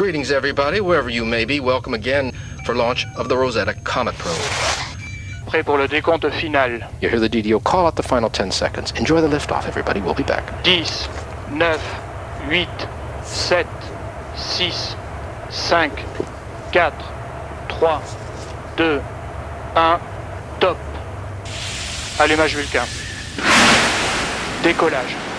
Greetings, everybody, wherever you may be. Welcome again for launch of the Rosetta Comet probe. Prêt pour le décompte final. You hear the DDO call out the final 10 seconds. Enjoy the liftoff, everybody. We'll be back. 10, 9, 8, 7, 6, 5, 4, 3, 2, 1, top. Allumage Vulcain. Décollage.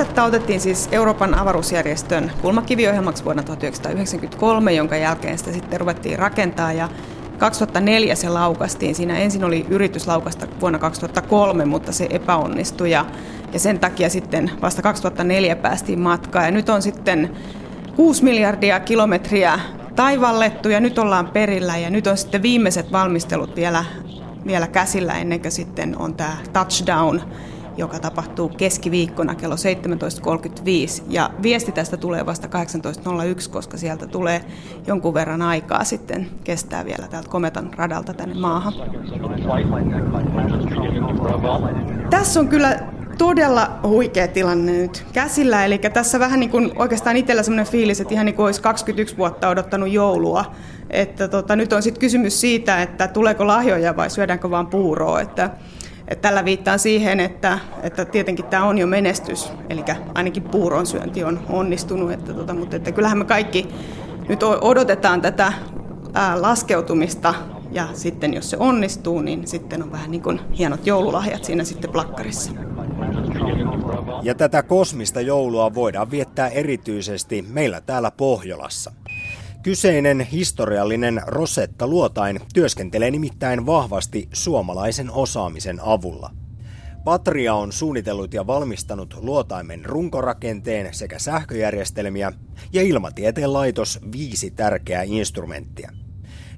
Rosetta otettiin siis Euroopan avaruusjärjestön kulmakiviohjelmaksi vuonna 1993, jonka jälkeen sitä sitten ruvettiin rakentaa ja 2004 se laukastiin. Siinä ensin oli yritys laukasta vuonna 2003, mutta se epäonnistui ja, ja sen takia sitten vasta 2004 päästiin matkaan. Ja nyt on sitten 6 miljardia kilometriä taivallettu ja nyt ollaan perillä ja nyt on sitten viimeiset valmistelut vielä, vielä käsillä ennen kuin sitten on tämä touchdown joka tapahtuu keskiviikkona kello 17.35. Ja viesti tästä tulee vasta 18.01, koska sieltä tulee jonkun verran aikaa sitten, kestää vielä täältä Kometan radalta tänne maahan. Tässä on kyllä todella huikea tilanne nyt käsillä. Eli tässä vähän niin kuin oikeastaan itsellä sellainen fiilis, että ihan niin kuin olisi 21 vuotta odottanut joulua. Että tota, nyt on sitten kysymys siitä, että tuleeko lahjoja vai syödäänkö vaan puuroa. Että että tällä viittaan siihen, että, että tietenkin tämä on jo menestys, eli ainakin puuron syönti on onnistunut, että, tota, mutta että kyllähän me kaikki nyt odotetaan tätä ää, laskeutumista ja sitten jos se onnistuu, niin sitten on vähän niin kuin hienot joululahjat siinä sitten plakkarissa. Ja tätä kosmista joulua voidaan viettää erityisesti meillä täällä Pohjolassa. Kyseinen historiallinen Rosetta luotain työskentelee nimittäin vahvasti suomalaisen osaamisen avulla. Patria on suunnitellut ja valmistanut luotaimen runkorakenteen sekä sähköjärjestelmiä ja ilmatieteen laitos viisi tärkeää instrumenttia.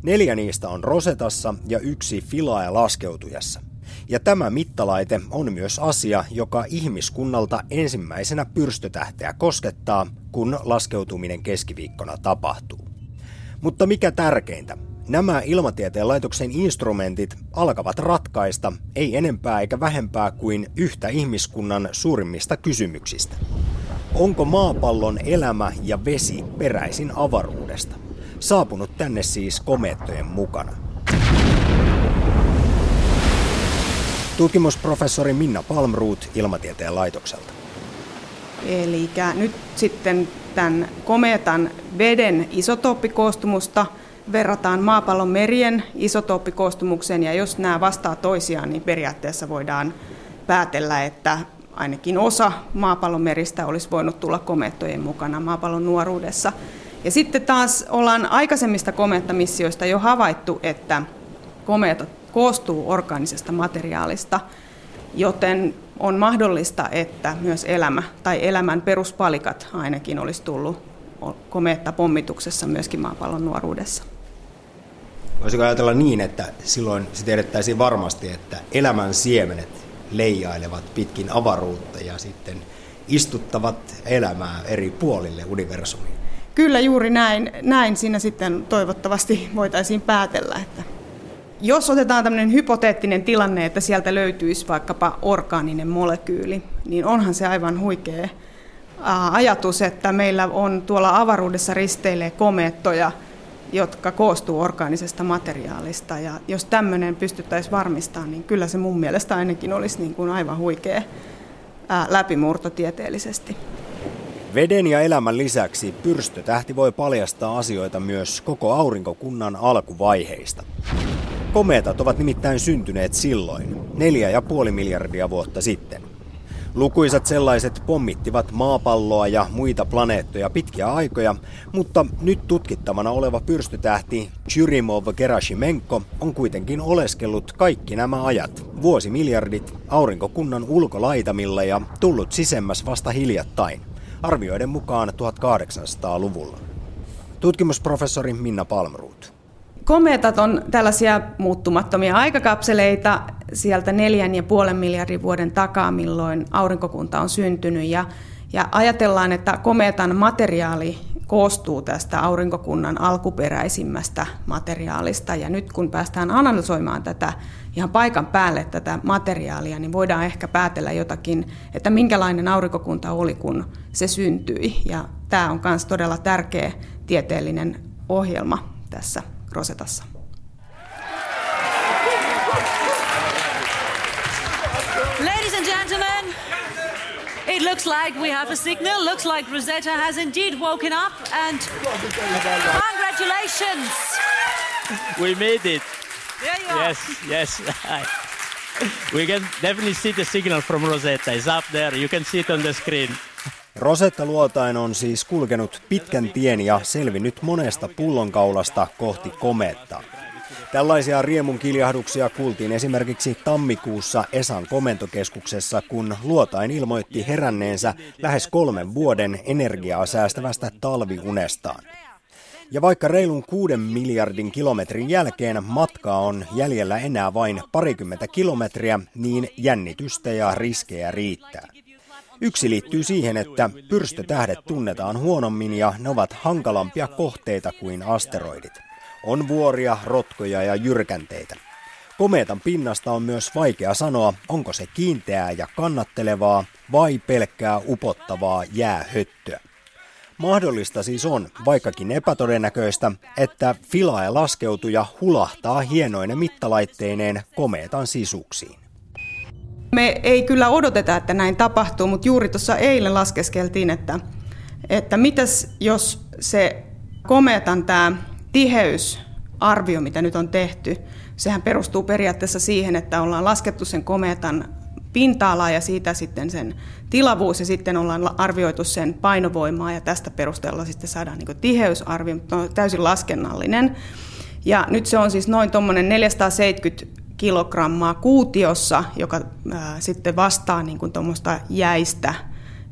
Neljä niistä on Rosetassa ja yksi Filae laskeutujassa. Ja tämä mittalaite on myös asia, joka ihmiskunnalta ensimmäisenä pyrstötähteä koskettaa, kun laskeutuminen keskiviikkona tapahtuu. Mutta mikä tärkeintä, nämä ilmatieteen laitoksen instrumentit alkavat ratkaista ei enempää eikä vähempää kuin yhtä ihmiskunnan suurimmista kysymyksistä. Onko maapallon elämä ja vesi peräisin avaruudesta? Saapunut tänne siis komeettojen mukana. Tutkimusprofessori Minna Palmruut Ilmatieteen laitokselta. Eli nyt sitten tämän kometan veden isotooppikoostumusta verrataan maapallon merien isotooppikoostumukseen, ja jos nämä vastaa toisiaan, niin periaatteessa voidaan päätellä, että ainakin osa maapallon meristä olisi voinut tulla komeettojen mukana maapallon nuoruudessa. Ja sitten taas ollaan aikaisemmista komeettamissioista jo havaittu, että komeetat koostuu orgaanisesta materiaalista, joten on mahdollista, että myös elämä tai elämän peruspalikat ainakin olisi tullut komeetta pommituksessa myöskin maapallon nuoruudessa. Voisiko ajatella niin, että silloin se tiedettäisiin varmasti, että elämän siemenet leijailevat pitkin avaruutta ja sitten istuttavat elämää eri puolille universumiin? Kyllä juuri näin. Näin siinä sitten toivottavasti voitaisiin päätellä, että jos otetaan tämmöinen hypoteettinen tilanne, että sieltä löytyisi vaikkapa orgaaninen molekyyli, niin onhan se aivan huikea ajatus, että meillä on tuolla avaruudessa risteilee komeettoja, jotka koostuu orgaanisesta materiaalista. Ja jos tämmöinen pystyttäisiin varmistamaan, niin kyllä se mun mielestä ainakin olisi niin kuin aivan huikea läpimurto tieteellisesti. Veden ja elämän lisäksi pyrstötähti voi paljastaa asioita myös koko aurinkokunnan alkuvaiheista. Komeetat ovat nimittäin syntyneet silloin, neljä ja puoli miljardia vuotta sitten. Lukuisat sellaiset pommittivat maapalloa ja muita planeettoja pitkiä aikoja, mutta nyt tutkittavana oleva pyrstötähti Churimov Gerashimenko on kuitenkin oleskellut kaikki nämä ajat, vuosimiljardit, aurinkokunnan ulkolaitamilla ja tullut sisemmäs vasta hiljattain, arvioiden mukaan 1800-luvulla. Tutkimusprofessori Minna Palmruut. Kometat on tällaisia muuttumattomia aikakapseleita sieltä neljän ja puolen miljardin vuoden takaa, milloin aurinkokunta on syntynyt. Ja, ja ajatellaan, että kometan materiaali koostuu tästä aurinkokunnan alkuperäisimmästä materiaalista. Ja nyt kun päästään analysoimaan tätä ihan paikan päälle tätä materiaalia, niin voidaan ehkä päätellä jotakin, että minkälainen aurinkokunta oli, kun se syntyi. Ja tämä on myös todella tärkeä tieteellinen ohjelma tässä Rosetassa. Ladies and gentlemen, it looks like we have a signal. Looks like Rosetta has indeed woken up and congratulations. We made it. There you are. Yes, yes. we can definitely see the signal from Rosetta. It's up there. You can see it on the screen. Rosetta Luotain on siis kulkenut pitkän tien ja selvinnyt monesta pullonkaulasta kohti komeettaa. Tällaisia riemun kiljahduksia kuultiin esimerkiksi tammikuussa Esan komentokeskuksessa, kun Luotain ilmoitti heränneensä lähes kolmen vuoden energiaa säästävästä talviunestaan. Ja vaikka reilun kuuden miljardin kilometrin jälkeen matkaa on jäljellä enää vain parikymmentä kilometriä, niin jännitystä ja riskejä riittää. Yksi liittyy siihen, että pyrstötähdet tunnetaan huonommin ja ne ovat hankalampia kohteita kuin asteroidit. On vuoria, rotkoja ja jyrkänteitä. Komeetan pinnasta on myös vaikea sanoa, onko se kiinteää ja kannattelevaa vai pelkkää upottavaa jäähöttöä. Mahdollista siis on, vaikkakin epätodennäköistä, että Philae laskeutuja hulahtaa hienoine mittalaitteineen komeetan sisuksiin. Me ei kyllä odoteta, että näin tapahtuu, mutta juuri tuossa eilen laskeskeltiin, että, että mitäs jos se kometan tämä tiheysarvio, mitä nyt on tehty, sehän perustuu periaatteessa siihen, että ollaan laskettu sen kometan pinta-alaa ja siitä sitten sen tilavuus ja sitten ollaan arvioitu sen painovoimaa ja tästä perusteella sitten saadaan niin tiheysarvio, mutta on täysin laskennallinen. Ja nyt se on siis noin tuommoinen 470 kilogrammaa kuutiossa, joka ää, sitten vastaa niin kuin tuommoista jäistä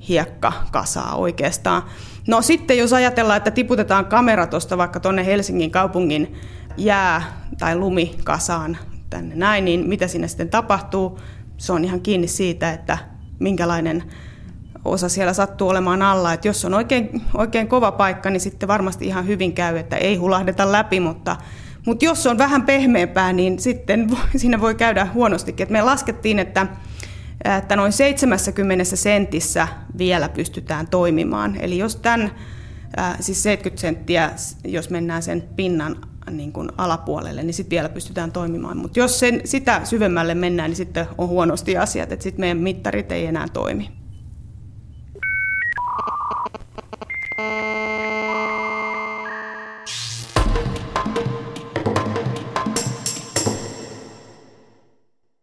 hiekkakasaa oikeastaan. No sitten jos ajatellaan, että tiputetaan kamera tuosta vaikka tuonne Helsingin kaupungin jää- tai lumikasaan tänne näin, niin mitä siinä sitten tapahtuu? Se on ihan kiinni siitä, että minkälainen osa siellä sattuu olemaan alla. Että jos on oikein, oikein kova paikka, niin sitten varmasti ihan hyvin käy, että ei hulahdeta läpi, mutta mutta jos on vähän pehmeämpää, niin sitten siinä voi käydä huonostikin. Et me laskettiin, että, että noin 70 sentissä vielä pystytään toimimaan. Eli jos tämän, siis 70 senttiä, jos mennään sen pinnan niin kuin alapuolelle, niin sitten vielä pystytään toimimaan. Mutta jos sen, sitä syvemmälle mennään, niin sitten on huonosti asiat, että sitten meidän mittarit ei enää toimi.